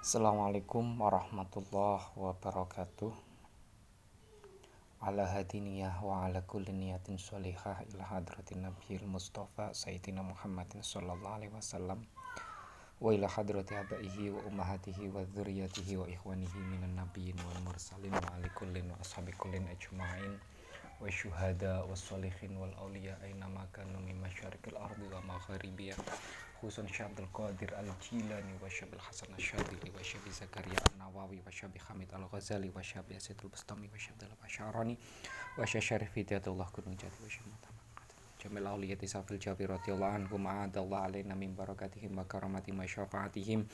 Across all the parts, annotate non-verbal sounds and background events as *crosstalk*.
Assalamualaikum warahmatullahi wabarakatuh. Ala hadiniyah wa ala kulli niyatin sholihah ila hadratin nabiyil mustafa sayyidina Muhammadin sallallahu alaihi wasallam wa ila hadrati abaihi wa ummahatihi wa dzurriyyatihi wa ikhwanihi minan nabiyyin wal mursalin wa ala kullin wa ashabi kullin ajma'in wa syuhada wa sholihin wal awliya aina ma kanu min masyarikil ardi wa magharibiha khusun Syekh Abdul Qadir Al-Jilani wa Syekh Hasan Asy-Syadzili wa Syekh Zakaria An-Nawawi wa Syekh Hamid Al-Ghazali wa Syekh Yasid Al-Bastami wa Syekh Abdul Asy'arani wa Syekh Syarif Hidayatullah Gunung Jati wa Syekh Muhammad Jamil Auliyati Safil Jabi radhiyallahu anhum ma'adallah alaina min barakatihim wa karamatihim wa syafaatihim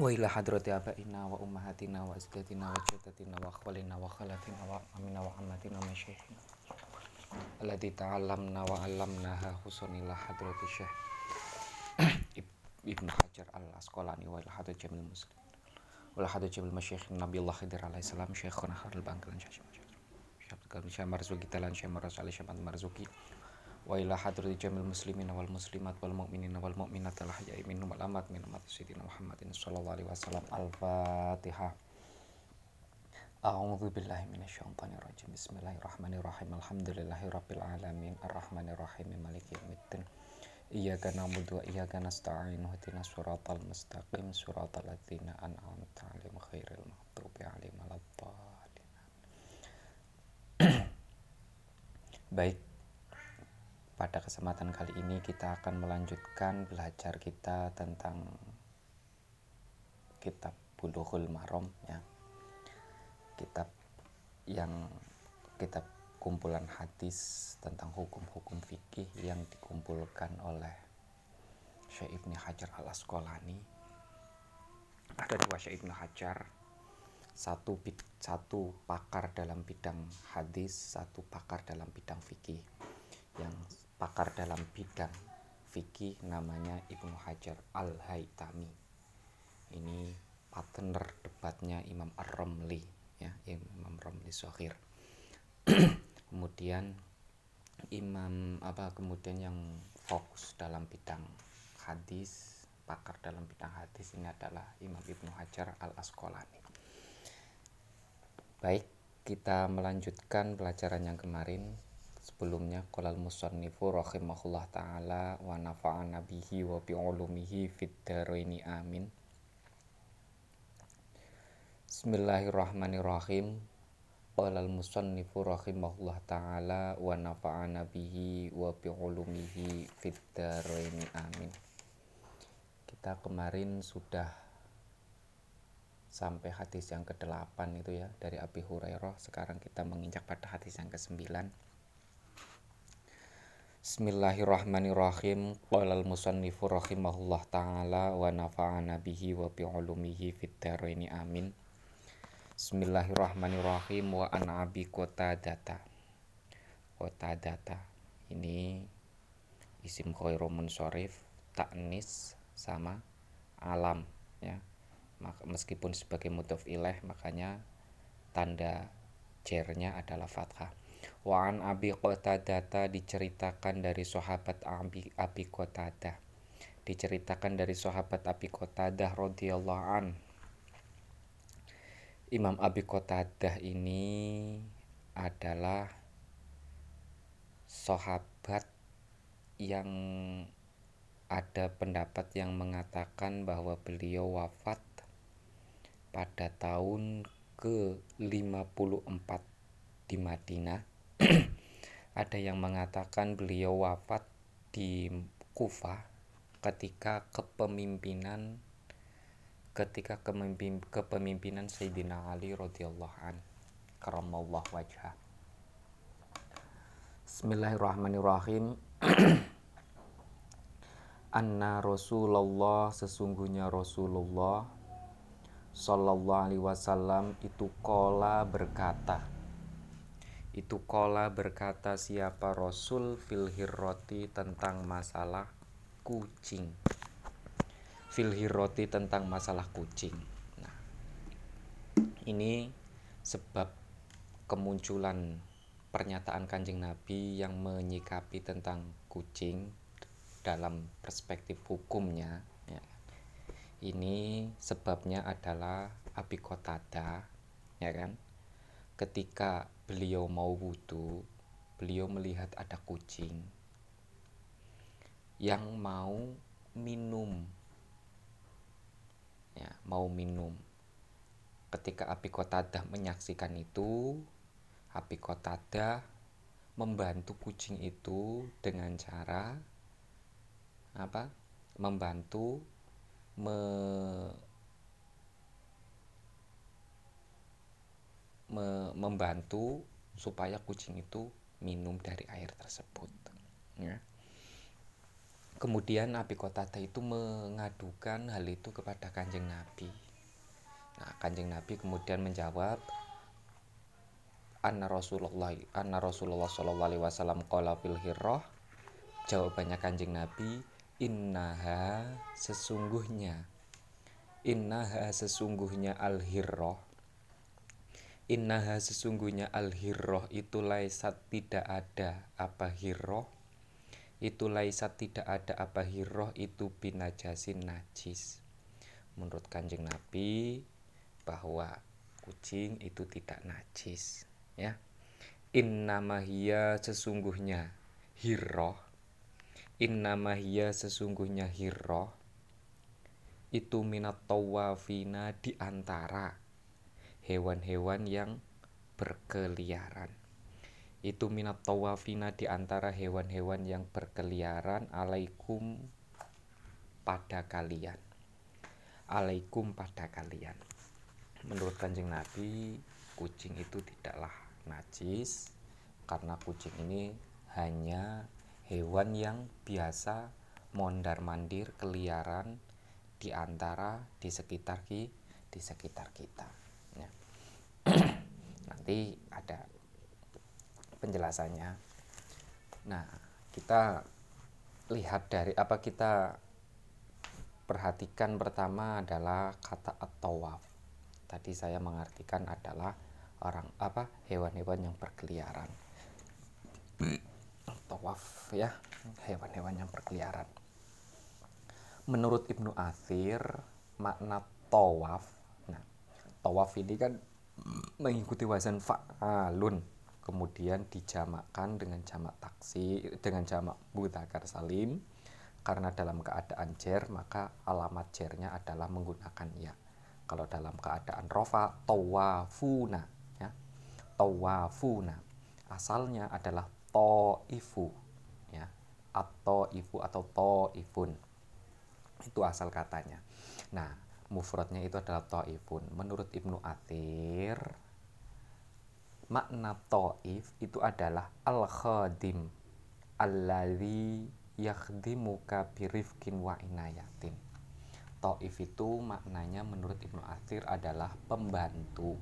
wa ila hadrati abaina wa ummahatina wa azdatina wa Ibnu Hajar al Asqalani wal Hadid Jamil Muslim. Wal Hadid Jamil Masyayikh Nabiullah Khidir alaihi salam Syekhuna Khalil Bangkalan Syekh Syekh Marzuki Talan Syekh Maraz Ali Syekh Marzuki. Wa ila hadrati jamil muslimin wal muslimat wal mu'minin wal mu'minat al ahya'i minhum wal amat min umat sayyidina Muhammadin sallallahu alaihi wasallam. Al-fatihah A'udzu billahi minasyaitonir rajim Bismillahirrahmanirrahim. Alhamdulillahi rabbil alamin. Arrahmanir rahim maliki yaumiddin Iyyaka na'budu wa iyyaka nasta'in ihdinas siratal mustaqim siratal ladzina an'amta 'alaihim ghairil maghdubi 'alaihim waladdallin. *clears throat* Baik, pada kesempatan kali ini kita akan melanjutkan belajar kita tentang kitab Bulughul Maram ya. Kitab yang kitab kumpulan hadis tentang hukum-hukum fikih yang dikumpulkan oleh Syekh Ibnu Hajar Al Asqalani. Ada dua Syekh Ibnu Hajar, satu satu pakar dalam bidang hadis, satu pakar dalam bidang fikih. Yang pakar dalam bidang fikih namanya Ibnu Hajar Al Haitami. Ini partner debatnya Imam Ar-Ramli ya, Imam Ramli Sohir. *clears throat* kemudian imam apa kemudian yang fokus dalam bidang hadis pakar dalam bidang hadis ini adalah Imam Ibnu Hajar Al Asqalani baik kita melanjutkan pelajaran yang kemarin. Sebelumnya qolal musannifu rahimahullah taala wa nafa'ana bihi wa bi ulumihi fid amin. Bismillahirrahmanirrahim Qala al-musannifu rahimahullah ta'ala wa nafa'ana bihi wa bi'ulumihi fid amin. Kita kemarin sudah sampai hadis yang ke-8 itu ya dari Abi Hurairah. Sekarang kita menginjak pada hadis yang ke-9. Bismillahirrahmanirrahim. Qala al-musannifu rahimahullah ta'ala wa nafa'ana bihi wa bi'ulumihi fid amin. Bismillahirrahmanirrahim. Wa an abi kota data kota data ini isim khairu munsorif taknis sama alam ya. Meskipun sebagai mudhof ilaih makanya tanda jernya adalah fathah. Wa an abi data diceritakan dari sahabat abi abi qatadah. Diceritakan dari sahabat abi qatadah radhiyallahu an Imam Abi Qatadah ini adalah sahabat yang ada pendapat yang mengatakan bahwa beliau wafat pada tahun ke-54 di Madinah. *clears throat* ada yang mengatakan beliau wafat di Kufah ketika kepemimpinan ketika kepemimpinan Sayyidina Ali radhiyallahu an karamallahu wajah Bismillahirrahmanirrahim. *clears throat* Anna Rasulullah sesungguhnya Rasulullah Sallallahu alaihi wasallam itu kola berkata itu kola berkata siapa Rasul fil hirroti tentang masalah kucing filhiroti tentang masalah kucing. Nah, ini sebab kemunculan pernyataan kanjeng Nabi yang menyikapi tentang kucing dalam perspektif hukumnya. Ya. ini sebabnya adalah Abikotada ya kan ketika beliau mau wudhu beliau melihat ada kucing yang mau minum ya mau minum ketika Abikotada menyaksikan itu Abikotada membantu kucing itu dengan cara apa membantu me, me, membantu supaya kucing itu minum dari air tersebut ya. Kemudian Nabi Kotada itu mengadukan hal itu kepada kanjeng Nabi. Nah, kanjeng Nabi kemudian menjawab, Anna Rasulullah Anna Rasulullah Shallallahu Alaihi Wasallam qala fil hirrah. Jawabannya kanjeng Nabi, innaha sesungguhnya innaha sesungguhnya al hirrah Innaha sesungguhnya al-hirroh itu laisat tidak ada apa hirroh Itu laisat tidak ada apa hirroh itu binajasin najis. Menurut kanjeng Nabi bahwa kucing itu tidak najis ya. Innamahia sesungguhnya hirroh Innamahia sesungguhnya hirroh Itu minat tawafina di antara hewan-hewan yang berkeliaran. Itu minat tawafina di antara hewan-hewan yang berkeliaran alaikum pada kalian. Alaikum pada kalian. Menurut Kanjeng Nabi, kucing itu tidaklah najis karena kucing ini hanya hewan yang biasa mondar-mandir keliaran di antara di sekitar di sekitar kita ya. *clears throat* nanti ada penjelasannya. Nah kita lihat dari apa kita perhatikan pertama adalah kata at-tawaf. Tadi saya mengartikan adalah orang apa hewan-hewan yang berkeliaran. Tawaf ya hewan-hewan yang berkeliaran. Menurut Ibnu Athir makna tawaf tawaf ini kan mengikuti wazan fa'alun kemudian dijamakkan dengan jamak taksi dengan jamak mudzakkar salim. Karena dalam keadaan jer maka alamat jernya adalah menggunakan ya. Kalau dalam keadaan rofa tawafuna ya. Tawafuna. Asalnya adalah toifu ya. Atau ifu atau toifun. Itu asal katanya. Nah mufradnya itu adalah ta'ifun. Menurut Ibnu Athir, makna ta'if itu adalah al-khadim alladhi yakhdimuka birifkin wa inayatin. Ta'if itu maknanya menurut Ibnu Athir adalah pembantu.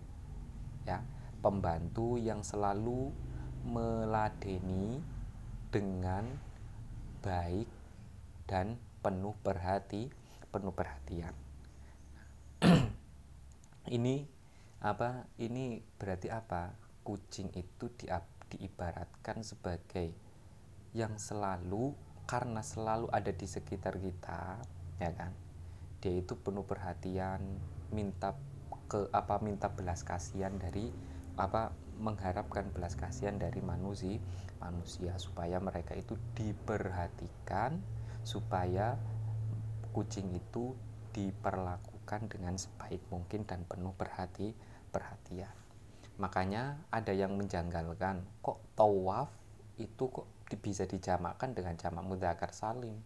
Ya, pembantu yang selalu meladeni dengan baik dan penuh perhati, penuh perhatian *clears throat* ini apa ini berarti apa kucing itu di, diibaratkan sebagai yang selalu karena selalu ada di sekitar kita ya kan? Dia itu penuh perhatian minta ke apa minta belas kasihan dari apa mengharapkan belas kasihan dari manusia manusia supaya mereka itu diperhatikan supaya kucing itu diperlakukan dengan sebaik mungkin dan penuh perhati perhatian makanya ada yang menjanggalkan kok tawaf itu kok bisa dijamakkan dengan jamak mudzakkar salim?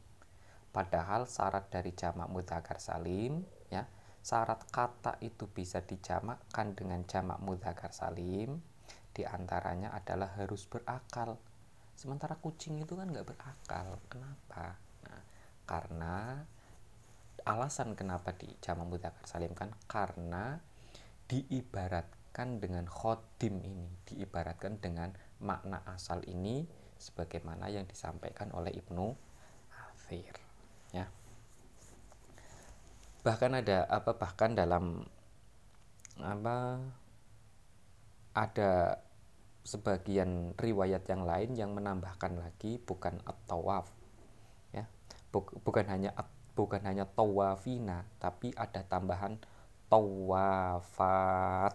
Padahal syarat dari jamak mudzakkar salim ya syarat kata itu bisa dijamakkan dengan jamak mudzakkar salim di antaranya adalah harus berakal. Sementara kucing itu kan nggak berakal. Kenapa? Nah, karena alasan kenapa di jamak mudzakkar salim kan karena diibaratkan dengan khodim ini. Diibaratkan dengan makna asal ini sebagaimana yang disampaikan oleh Ibnu Athir ya. Bahkan ada apa bahkan dalam apa ada sebagian riwayat yang lain yang menambahkan lagi bukan at-tawaf ya. Bukan hanya bukan hanya tawafina tapi ada tambahan tawafat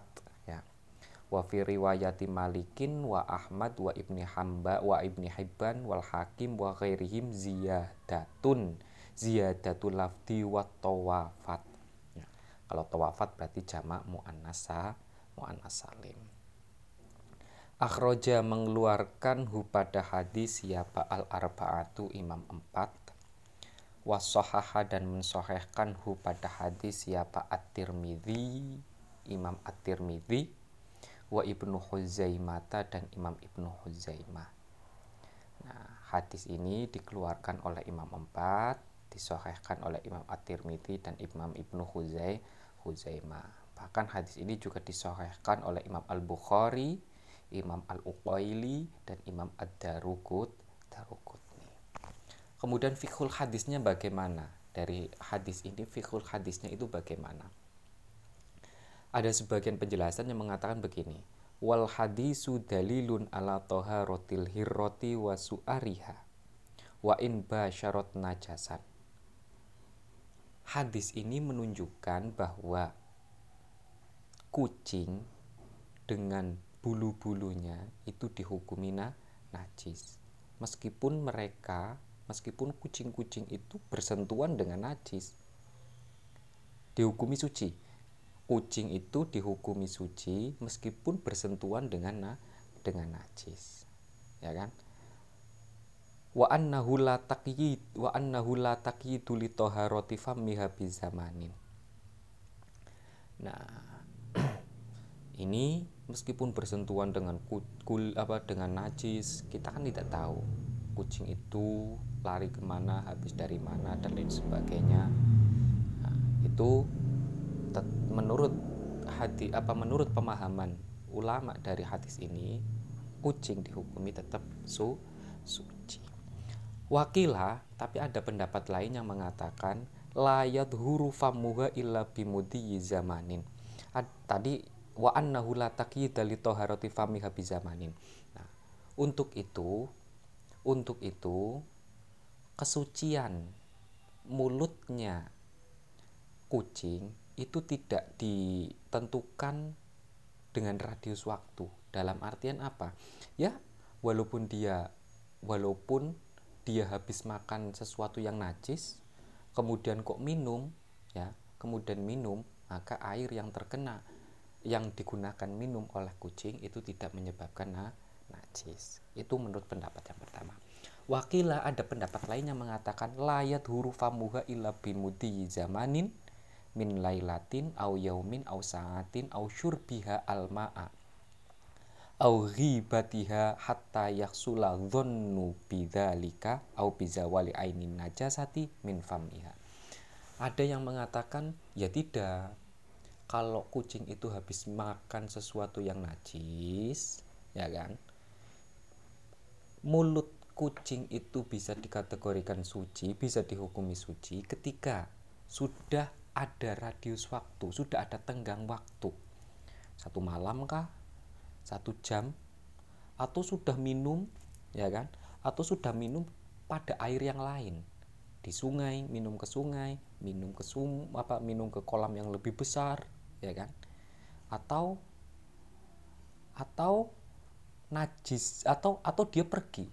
wa fi riwayati malikin wa ahmad wa ibni hamba wa ibni hibban wal hakim wa ghairihim ziyadatun ziyadatul lafdi wa tawafat ya. kalau tawafat berarti jamak muannasa muannas salim Akhroja mengeluarkan hu pada hadis siapa al arbaatu imam empat wasohaha dan mensohehkan hu pada hadis siapa at-tirmidhi imam at-tirmidhi wa ibnu huzaimata dan imam ibnu huzaimah nah hadis ini dikeluarkan oleh imam empat disohehkan oleh imam at-tirmidhi dan imam ibnu huzai huzaimah bahkan hadis ini juga disohehkan oleh imam al-bukhari Imam Al-Uqaili dan Imam Ad-Darukut Darukutni. Kemudian fikhul hadisnya bagaimana? Dari hadis ini fikhul hadisnya itu bagaimana? Ada sebagian penjelasan yang mengatakan begini. Wal hadisu dalilun ala rotil hirroti wa su'ariha wa in basyarat najasan. Hadis ini menunjukkan bahwa kucing dengan bulu-bulunya itu dihukumi na, najis. Meskipun mereka, meskipun kucing-kucing itu bersentuhan dengan najis, dihukumi suci. Kucing itu dihukumi suci meskipun bersentuhan dengan dengan najis. Ya kan? Wa annahu la taqyid wa annahu la taqyidu li taharati fammiha bizamanin. Nah, *clears throat* ini meskipun bersentuhan dengan kul apa dengan najis kita kan tidak tahu kucing itu lari ke mana habis dari mana dan lain sebagainya nah, itu menurut hati apa menurut pemahaman ulama dari hadis ini kucing dihukumi tetap su suci wakila tapi ada pendapat lain yang mengatakan layat huruf famuha illa bimudi zamanin tadi wa annahu la taqyida li taharati famiha bizamanin. Nah, untuk itu untuk itu kesucian mulutnya kucing itu tidak ditentukan dengan radius waktu. Dalam artian apa? Ya, walaupun dia walaupun dia habis makan sesuatu yang najis, kemudian kok minum, ya, kemudian minum, maka air yang terkena yang digunakan minum oleh kucing itu tidak menyebabkan na najis. Itu menurut pendapat yang pertama. Wakila ada pendapat lain yang mengatakan layat huruf famuha illa bimudi zamanin min lailatin au yaumin au saatin au syurbiha alma'a au ghibatiha hatta yaksula dhannu bidzalika au bizawali ainin najasati min famiha. Ada yang mengatakan ya tidak kalau kucing itu habis makan sesuatu yang najis ya kan mulut kucing itu bisa dikategorikan suci bisa dihukumi suci ketika sudah ada radius waktu sudah ada tenggang waktu. Satu malam kah? Satu jam? Atau sudah minum ya kan? Atau sudah minum pada air yang lain? Di sungai minum ke sungai minum ke sum apa minum ke kolam yang lebih besar ya kan? Atau atau najis atau atau dia pergi.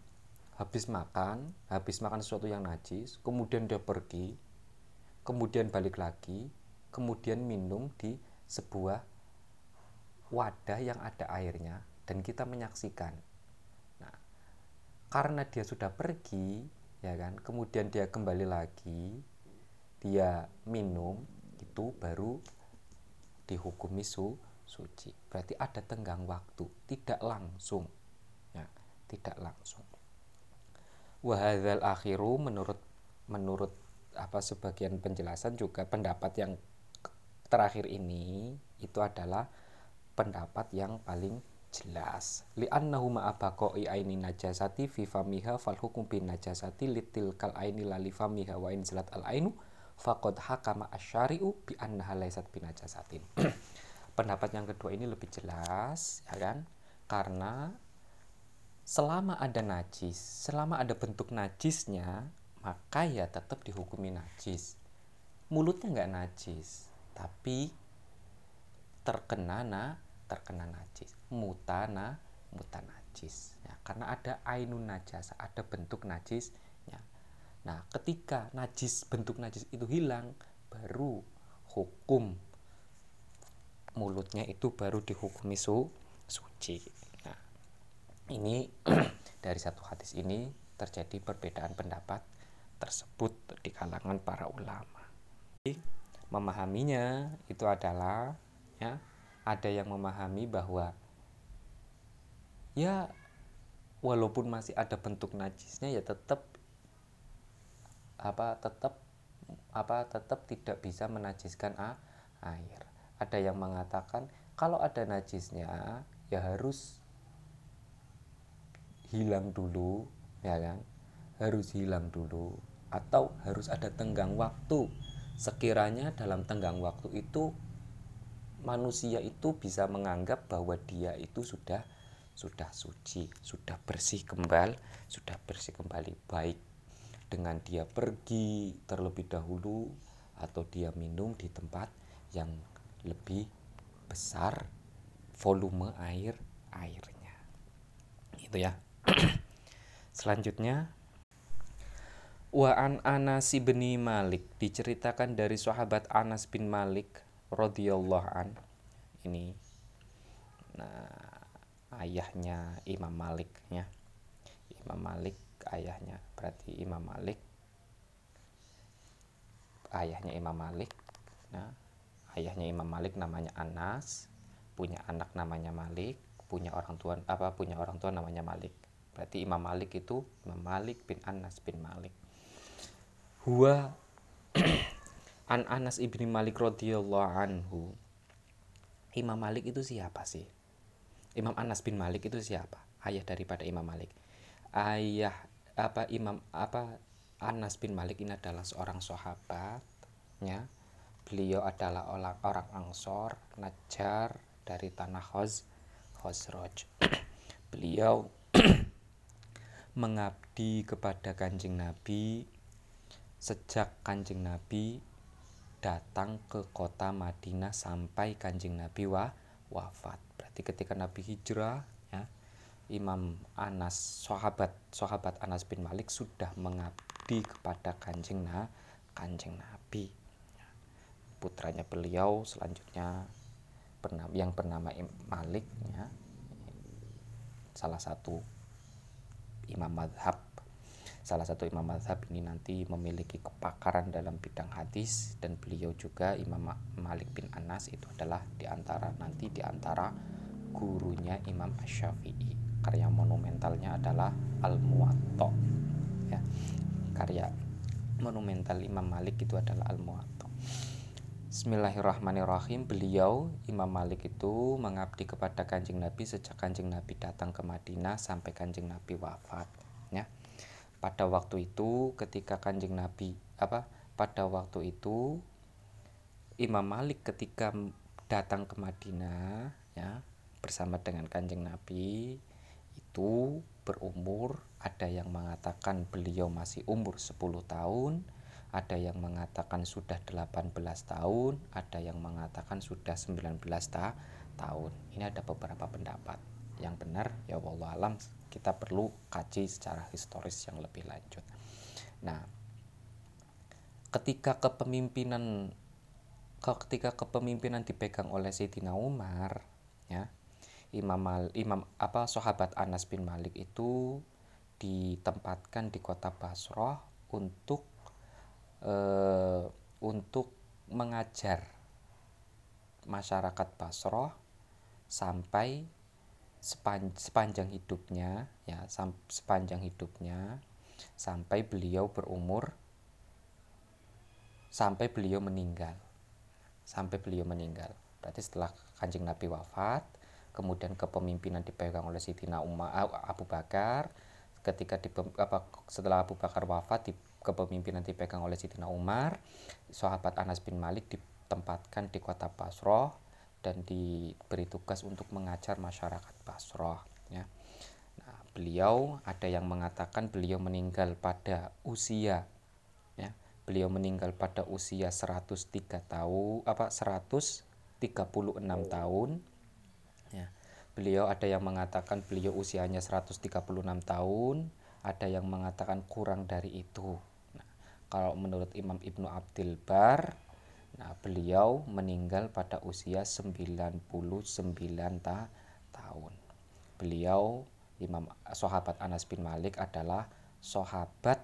Habis makan habis makan sesuatu yang najis kemudian dia pergi kemudian balik lagi kemudian minum di sebuah wadah yang ada airnya dan kita menyaksikan. Nah karena dia sudah pergi ya kan kemudian dia kembali lagi dia minum itu baru dihukumi su suci. Berarti ada tenggang waktu tidak langsung. Ya tidak langsung. Wahadzal akhiru menurut menurut apa sebagian penjelasan juga pendapat yang terakhir ini itu adalah pendapat yang paling jelas li'annahu ma'abaqai aini najasati fi famiha fal hukum bin najasati litil kal aini la li famiha wa in zalat al ainu faqad hakama asyari'u bi annaha laysat binajasatin. *clears throat* Pendapat yang kedua ini lebih jelas ya kan? Karena selama ada najis, selama ada bentuk najisnya, maka ya tetap dihukumi najis. Mulutnya nggak najis tapi terkena na terkena najis. Mutana muta najis ya, karena ada ainun najas ada bentuk najisnya nah ketika najis bentuk najis itu hilang baru hukum mulutnya itu baru dihukumi su suci nah ini *clears throat* dari satu hadis ini terjadi perbedaan pendapat tersebut di kalangan para ulama. Memahaminya itu adalah ya ada yang memahami bahwa ya walaupun masih ada bentuk najisnya ya tetap apa tetap apa tetap tidak bisa menajiskan a, air. Ada yang mengatakan kalau ada najisnya ya harus hilang dulu ya kan harus hilang dulu atau harus ada tenggang waktu sekiranya dalam tenggang waktu itu manusia itu bisa menganggap bahwa dia itu sudah sudah suci, sudah bersih kembali, sudah bersih kembali baik dengan dia pergi terlebih dahulu atau dia minum di tempat yang lebih besar volume air airnya. Itu ya. *clears throat* Selanjutnya Wa an Anas bin Malik diceritakan dari sahabat Anas bin Malik radhiyallahu an. Ini nah ayahnya Imam Malik ya Imam Malik ayahnya. Berarti Imam Malik ayahnya Imam Malik nah ayahnya Imam Malik namanya Anas punya anak namanya Malik punya orang tua apa punya orang tua namanya Malik. Berarti Imam Malik itu Imam Malik bin Anas bin Malik huwa *clears throat* An Anas ibni Malik radhiyallahu anhu. Imam Malik itu siapa sih? Imam Anas bin Malik itu siapa? Ayah daripada Imam Malik. Ayah apa Imam apa Anas bin Malik ini adalah seorang sahabat ya. Beliau adalah orang, orang Ansor, Najjar dari tanah Khoz, Khosroj. *clears throat* Beliau *clears throat* mengabdi kepada Kanjeng Nabi sejak Kanjeng Nabi datang ke kota Madinah sampai Kanjeng Nabi wa, wafat. Berarti ketika Nabi hijrah ya, Imam Anas sahabat sahabat Anas bin Malik sudah mengabdi kepada Kanjeng na, Kanjeng Nabi. Putranya beliau selanjutnya yang bernama Malik ya, salah satu imam madhab salah satu imam mazhab ini nanti memiliki kepakaran dalam bidang hadis dan beliau juga Imam Malik bin Anas itu adalah di antara nanti di antara gurunya Imam Ash-Syafi'i karya monumentalnya adalah Al-Muwatta ya. Karya monumental Imam Malik itu adalah Al-Muwatta. Bismillahirrahmanirrahim. Beliau Imam Malik itu mengabdi kepada kanjeng Nabi sejak kanjeng Nabi datang ke Madinah sampai kanjeng Nabi wafat ya pada waktu itu ketika kanjeng Nabi apa pada waktu itu Imam Malik ketika datang ke Madinah ya bersama dengan kanjeng Nabi itu berumur ada yang mengatakan beliau masih umur 10 tahun ada yang mengatakan sudah 18 tahun ada yang mengatakan sudah 19 ta tahun. Ini ada beberapa pendapat. Yang benar ya Allah alam kita perlu kaji secara historis yang lebih lanjut. Nah, ketika kepemimpinan ketika kepemimpinan dipegang oleh Sayyidina Umar, ya, Imam Mal, Imam apa sahabat Anas bin Malik itu ditempatkan di kota Basrah untuk eh, untuk mengajar masyarakat Basrah sampai sepanjang hidupnya ya sepanjang hidupnya sampai beliau berumur sampai beliau meninggal. Sampai beliau meninggal. Berarti setelah kanjeng Nabi wafat kemudian kepemimpinan dipegang oleh Sayyidina Umar Abu Bakar ketika di, apa, setelah Abu Bakar wafat di, kepemimpinan dipegang oleh Sayyidina Umar sahabat Anas bin Malik ditempatkan di kota Basroh dan diberi tugas untuk mengajar masyarakat Basrah ya. Nah, beliau ada yang mengatakan beliau meninggal pada usia ya beliau meninggal pada usia 103 tahun apa 136 tahun ya. Beliau ada yang mengatakan beliau usianya 136 tahun ada yang mengatakan kurang dari itu. Nah, kalau menurut Imam Ibnu Abdul Bar nah beliau meninggal pada usia 99 ta tahun. Beliau Imam sahabat Anas bin Malik adalah sahabat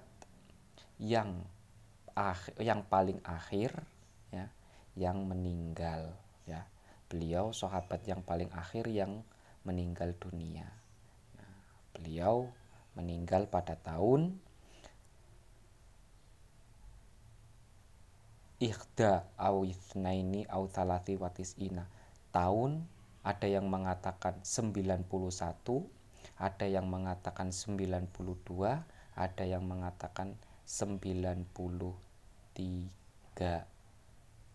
yang akhir, yang paling akhir ya yang meninggal ya. Beliau sahabat yang paling akhir yang meninggal dunia. Nah, beliau meninggal pada tahun ikhda awithnaini aw talati watis ina tahun ada yang mengatakan 91 ada yang mengatakan 92 ada yang mengatakan 93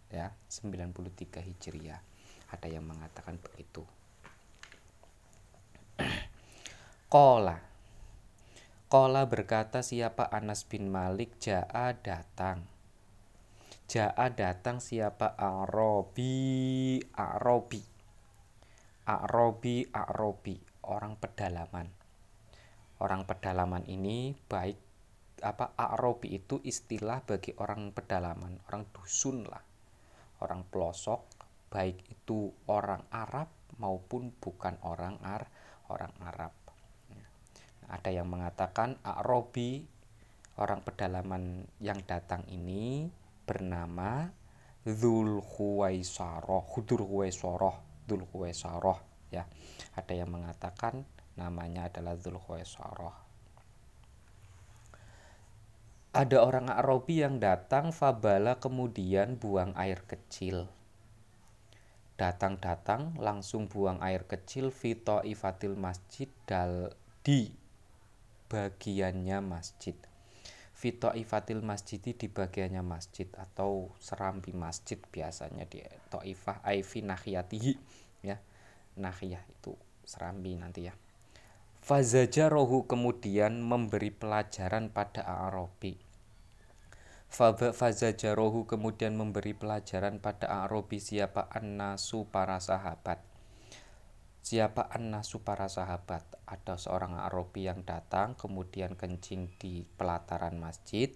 ya 93 Hijriah. Ada yang mengatakan begitu. *clears throat* Kola Kola berkata siapa Anas bin Malik Ja'a datang Ja'a datang siapa? Arabi Arabi Arabi Arabi orang pedalaman. Orang pedalaman ini baik apa Arabi itu istilah bagi orang pedalaman, orang dusun lah, orang pelosok, baik itu orang Arab maupun bukan orang Ar, orang Arab. Ada yang mengatakan Arabi orang pedalaman yang datang ini bernama Dzul Huwaisaroh, Hudur Huwaisaroh, Dzul Huwaisaroh ya. Ada yang mengatakan namanya adalah Dzul Huwaisaroh ada orang Arabi yang datang fabala kemudian buang air kecil. Datang-datang langsung buang air kecil fito ifatil masjid dal di bagiannya masjid fito ifatil masjid di bagiannya masjid atau serambi masjid biasanya di toifah aifi nahiyatihi ya. Nahiyah itu serambi nanti ya. Fazaja rohu kemudian memberi pelajaran pada Arabi. Fazajarohu kemudian memberi pelajaran pada Arabi siapa? An-nasu para sahabat. Siapa an-nasu para sahabat? Ada seorang Arabi yang datang kemudian kencing di pelataran masjid.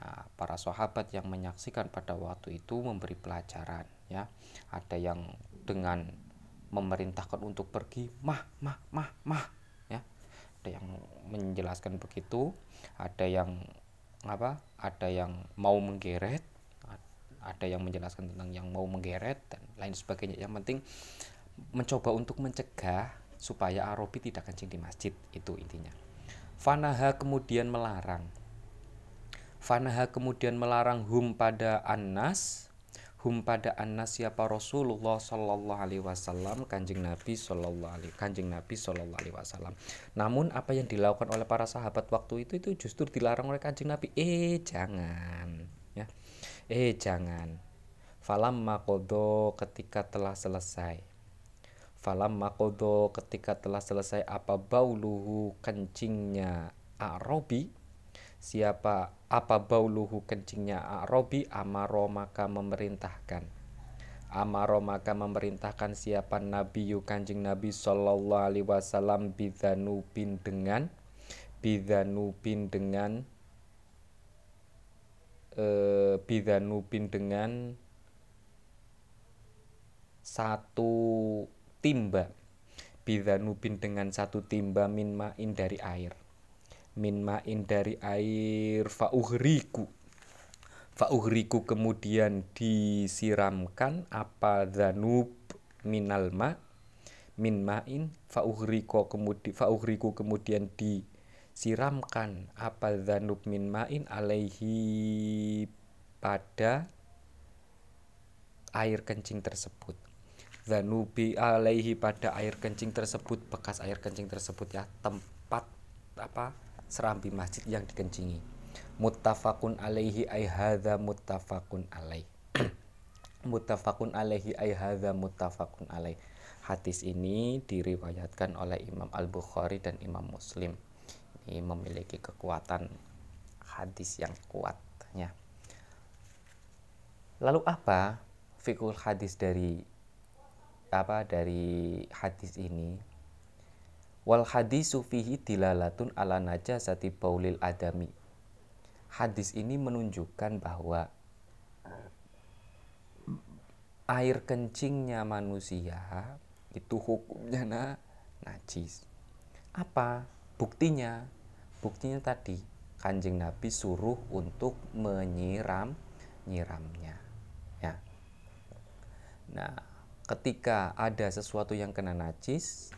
Nah, para sahabat yang menyaksikan pada waktu itu memberi pelajaran ya. Ada yang dengan memerintahkan untuk pergi, mah, mah, mah, mah, ya. Ada yang menjelaskan begitu, ada yang apa ada yang mau menggeret ada yang menjelaskan tentang yang mau menggeret dan lain sebagainya yang penting mencoba untuk mencegah supaya Arabi tidak kencing di masjid itu intinya Fanaha kemudian melarang Fanaha kemudian melarang hum pada Anas hum pada anas siapa Rasulullah Shallallahu Alaihi Wasallam kanjeng Nabi Shallallahu Alaihi kanjeng Nabi Shallallahu Alaihi Wasallam. Namun apa yang dilakukan oleh para sahabat waktu itu itu justru dilarang oleh kanjeng Nabi. Eh jangan, ya, eh jangan. Falam makodo ketika telah selesai. Falam makodo ketika telah selesai apa bauluhu kencingnya Arabi siapa apa bauluhu kencingnya Arabi amaro maka memerintahkan. Amaro maka memerintahkan siapa Nabi yu kanjing Nabi Sallallahu Alaihi Wasallam bidhanubin dengan bidhanubin dengan e, bidhanubin dengan satu timba. Bidhanubin dengan satu timba min ma'in dari air. Min ma'in dari air fauhriku. Fauhriku kemudian disiramkan apa zanub minal ma? Min ma'in fauhriko kemudian fauhriku kemudian disiramkan apa zanub min ma'in alaihi pada air kencing tersebut zanubi alaihi pada air kencing tersebut bekas air kencing tersebut ya tempat apa serambi masjid yang dikencingi. Muttafaqun alaihi ay hadza muttafaqun alaih. *clears throat* Muttafaqun alaihi ay hadza muttafaqun alaih. Hadis ini diriwayatkan oleh Imam Al-Bukhari dan Imam Muslim. Ini memiliki kekuatan hadis yang kuat tanahnya. Lalu apa fikul hadis dari apa dari hadis ini? Wal hadis fihi dilalatun ala najasati baulil adami. Hadis ini menunjukkan bahwa air kencingnya manusia itu hukumnya na najis. Apa buktinya? Buktinya tadi kanjeng Nabi suruh untuk menyiram nyiramnya. Ya. Nah, ketika ada sesuatu yang kena najis,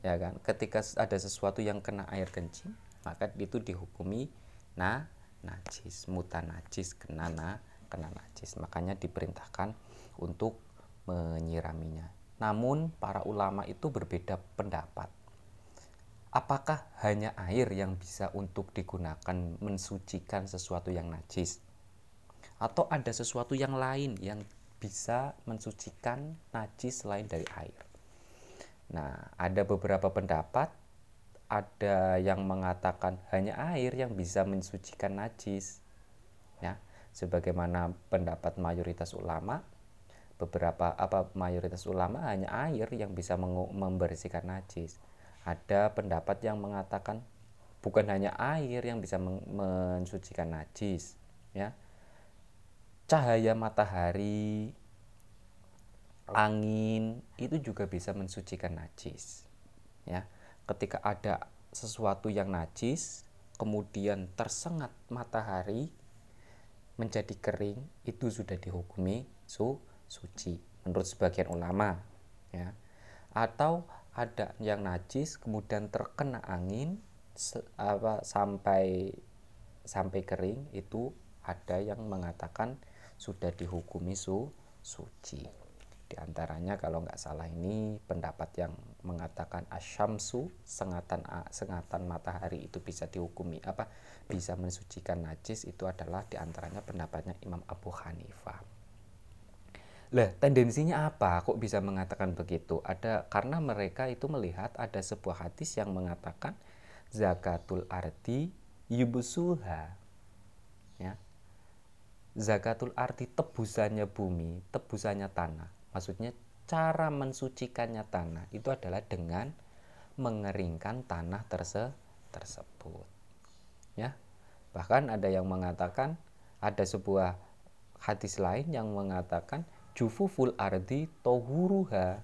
ya kan? Ketika ada sesuatu yang kena air kencing, maka itu dihukumi na najis, muta najis, kena na kena najis. Makanya diperintahkan untuk menyiraminya. Namun para ulama itu berbeda pendapat. Apakah hanya air yang bisa untuk digunakan mensucikan sesuatu yang najis? Atau ada sesuatu yang lain yang bisa mensucikan najis selain dari air? Nah, ada beberapa pendapat, ada yang mengatakan hanya air yang bisa mensucikan najis. Ya, sebagaimana pendapat mayoritas ulama, beberapa apa mayoritas ulama hanya air yang bisa membersihkan najis. Ada pendapat yang mengatakan bukan hanya air yang bisa mensucikan najis, ya. Cahaya matahari, angin itu juga bisa mensucikan najis. Ya. Ketika ada sesuatu yang najis kemudian tersengat matahari menjadi kering itu sudah dihukumi su suci menurut sebagian ulama ya atau ada yang najis kemudian terkena angin apa sampai sampai kering itu ada yang mengatakan sudah dihukumi su suci di antaranya kalau nggak salah ini pendapat yang mengatakan asyamsu sengatan sengatan matahari itu bisa dihukumi apa bisa mensucikan najis itu adalah di antaranya pendapatnya Imam Abu Hanifah lah, tendensinya apa? Kok bisa mengatakan begitu? Ada karena mereka itu melihat ada sebuah hadis yang mengatakan zakatul arti yubusuha. Zakatul arti tebusannya bumi, tebusannya tanah. Maksudnya cara mensucikannya tanah itu adalah dengan mengeringkan tanah terse tersebut. Ya. Bahkan ada yang mengatakan ada sebuah hadis lain yang mengatakan jufuful ardi tohuruha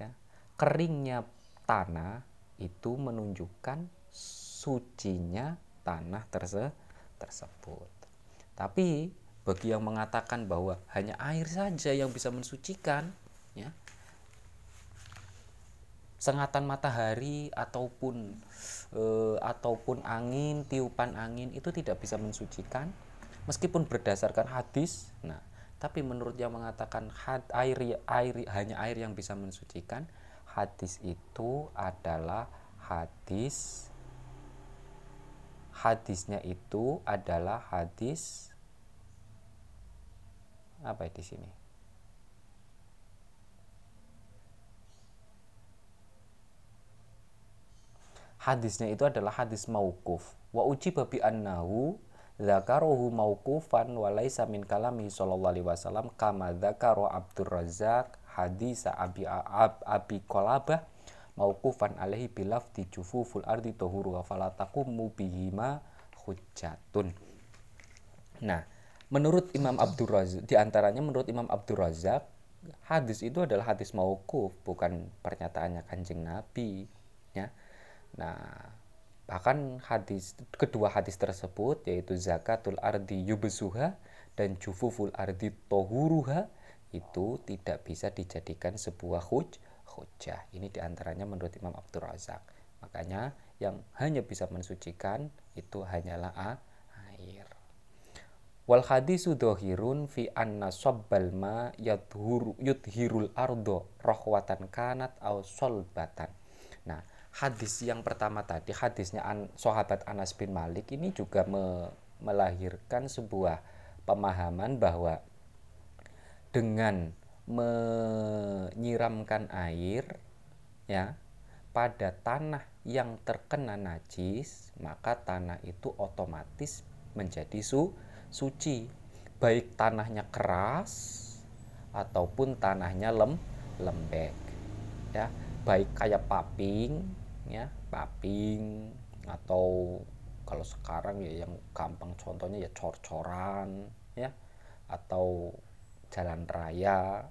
ya, keringnya tanah itu menunjukkan sucinya tanah terse tersebut tapi bagi yang mengatakan bahwa hanya air saja yang bisa mensucikan ya sengatan matahari ataupun e, ataupun angin tiupan angin itu tidak bisa mensucikan meskipun berdasarkan hadis nah tapi menurut yang mengatakan had, air air hanya air yang bisa mensucikan, hadis itu adalah hadis hadisnya itu adalah hadis apa di sini? Hadisnya itu adalah hadis maukuf. Wa uji babi annahu Zakarohu mauqufan wa laisa min kalami sallallahu alaihi wasallam kama zakaro Abdur Razak hadisa Abi Ab, Abi Qalabah mauqufan alaihi bilafdi jufuful ardi tahuru wa fala taqumu bihima hujjatun. Nah, menurut Imam Abdur Razak di antaranya menurut Imam Abdur Razak hadis itu adalah hadis mauquf bukan pernyataannya Kanjeng Nabi ya. Nah, Bahkan hadis kedua hadis tersebut yaitu zakatul ardi yubsuha dan jufuful ardi tohuruha itu tidak bisa dijadikan sebuah huj hujah. Ini di antaranya menurut Imam Abdul Razak. Makanya yang hanya bisa mensucikan itu hanyalah air. Wal hadisu dohirun fi anna sobbal ma yudhirul ardo rohwatan kanat au solbatan. Nah, hadis yang pertama tadi hadisnya An, sahabat Anas bin Malik ini juga me, melahirkan sebuah pemahaman bahwa dengan menyiramkan air ya pada tanah yang terkena najis maka tanah itu otomatis menjadi su suci. Baik tanahnya keras ataupun tanahnya lem lembek ya. Baik kayak paping ya paping atau kalau sekarang ya yang gampang contohnya ya cor-coran ya atau jalan raya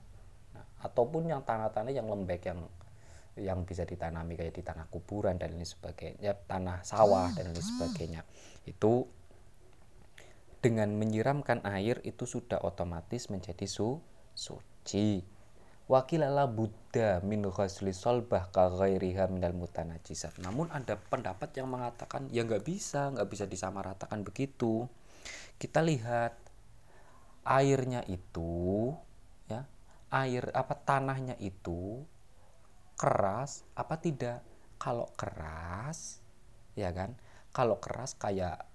nah, ataupun yang tanah-tanah yang lembek yang yang bisa ditanami kayak di tanah kuburan dan lain sebagainya ya, tanah sawah dan lain sebagainya. Itu dengan menyiramkan air itu sudah otomatis menjadi su suci. Wakilala Buddha min ghasli solbah ka ghairiha minal mutanajisat. Namun ada pendapat yang mengatakan ya nggak bisa nggak bisa disamaratakan begitu. Kita lihat airnya itu ya air apa tanahnya itu keras apa tidak? Kalau keras ya kan? Kalau keras kayak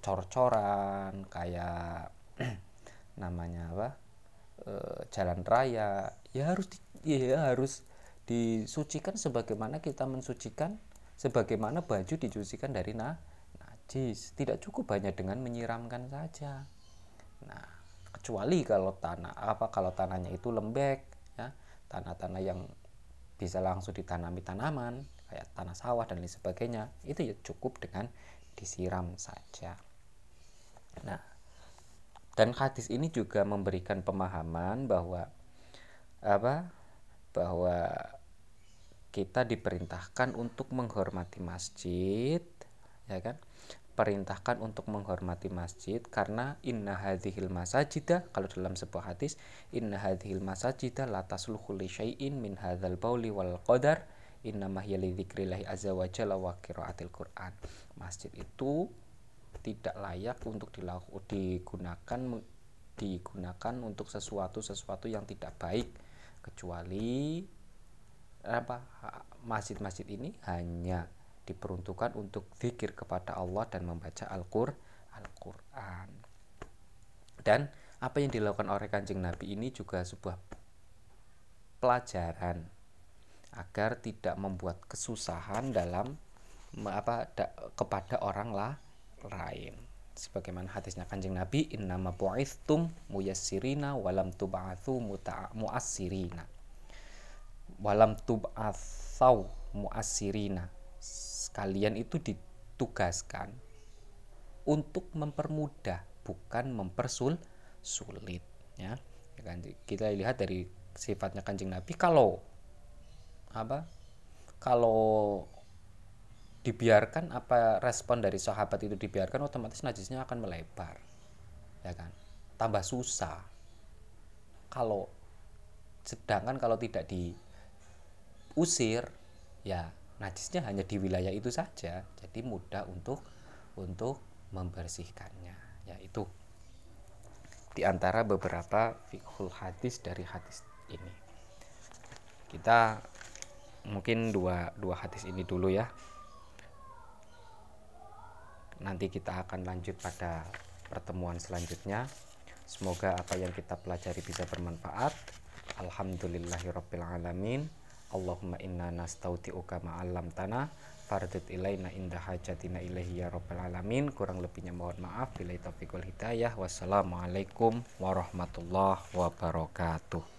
cor-coran kayak *clears throat* namanya apa? E, jalan raya. Ya harus di, ya harus disucikan sebagaimana kita mensucikan sebagaimana baju dicucikan dari nah, najis. Tidak cukup hanya dengan menyiramkan saja. Nah kecuali kalau tanah apa kalau tanahnya itu lembek ya tanah-tanah yang bisa langsung ditanami tanaman kayak tanah sawah dan lain sebagainya itu ya cukup dengan disiram saja nah dan hadis ini juga memberikan pemahaman bahwa apa bahwa kita diperintahkan untuk menghormati masjid ya kan? Perintahkan untuk menghormati masjid karena inna hadhil masajida kalau dalam sebuah hadis inna hadhil masajida la tasluhu syai'in min hadzal bauli wal qadar inna hiya li dzikrillahi azza wa jalla wa qiraatil qur'an. Masjid itu tidak layak untuk digunakan digunakan untuk sesuatu sesuatu yang tidak baik. Kecuali apa masjid-masjid ini hanya diperuntukkan untuk zikir kepada Allah dan membaca Al-Qur'an. Al dan apa yang dilakukan oleh kanjeng Nabi ini juga sebuah pelajaran agar tidak membuat kesusahan dalam apa da, kepada orang lah lain sebagaimana hadisnya kanjeng Nabi innama bu'ithtum muyassirina walam tub'atsu mu'assirina. Walam tub'atsau mu'assirina. Kalian itu ditugaskan untuk mempermudah bukan mempersul sulit ya, ya kan? Kita lihat dari sifatnya kanjeng Nabi kalau apa? Kalau dibiarkan apa respon dari sahabat itu dibiarkan otomatis najisnya akan melebar ya kan? Tambah susah. Kalau sedangkan kalau tidak diusir ya najisnya hanya di wilayah itu saja. Jadi mudah untuk untuk membersihkannya yaitu di antara beberapa fikhul hadis dari hadis ini. Kita mungkin dua dua hadis ini dulu ya nanti kita akan lanjut pada pertemuan selanjutnya. Semoga apa yang kita pelajari bisa bermanfaat. Alhamdulillahirabbil alamin. Allahumma inna nastauti'uka ma'alam tanah fardit ilaina indah hajatina ilaihi ya rabbal alamin. Kurang lebihnya mohon maaf. Bila taufiq hidayah. Wassalamualaikum warahmatullahi wabarakatuh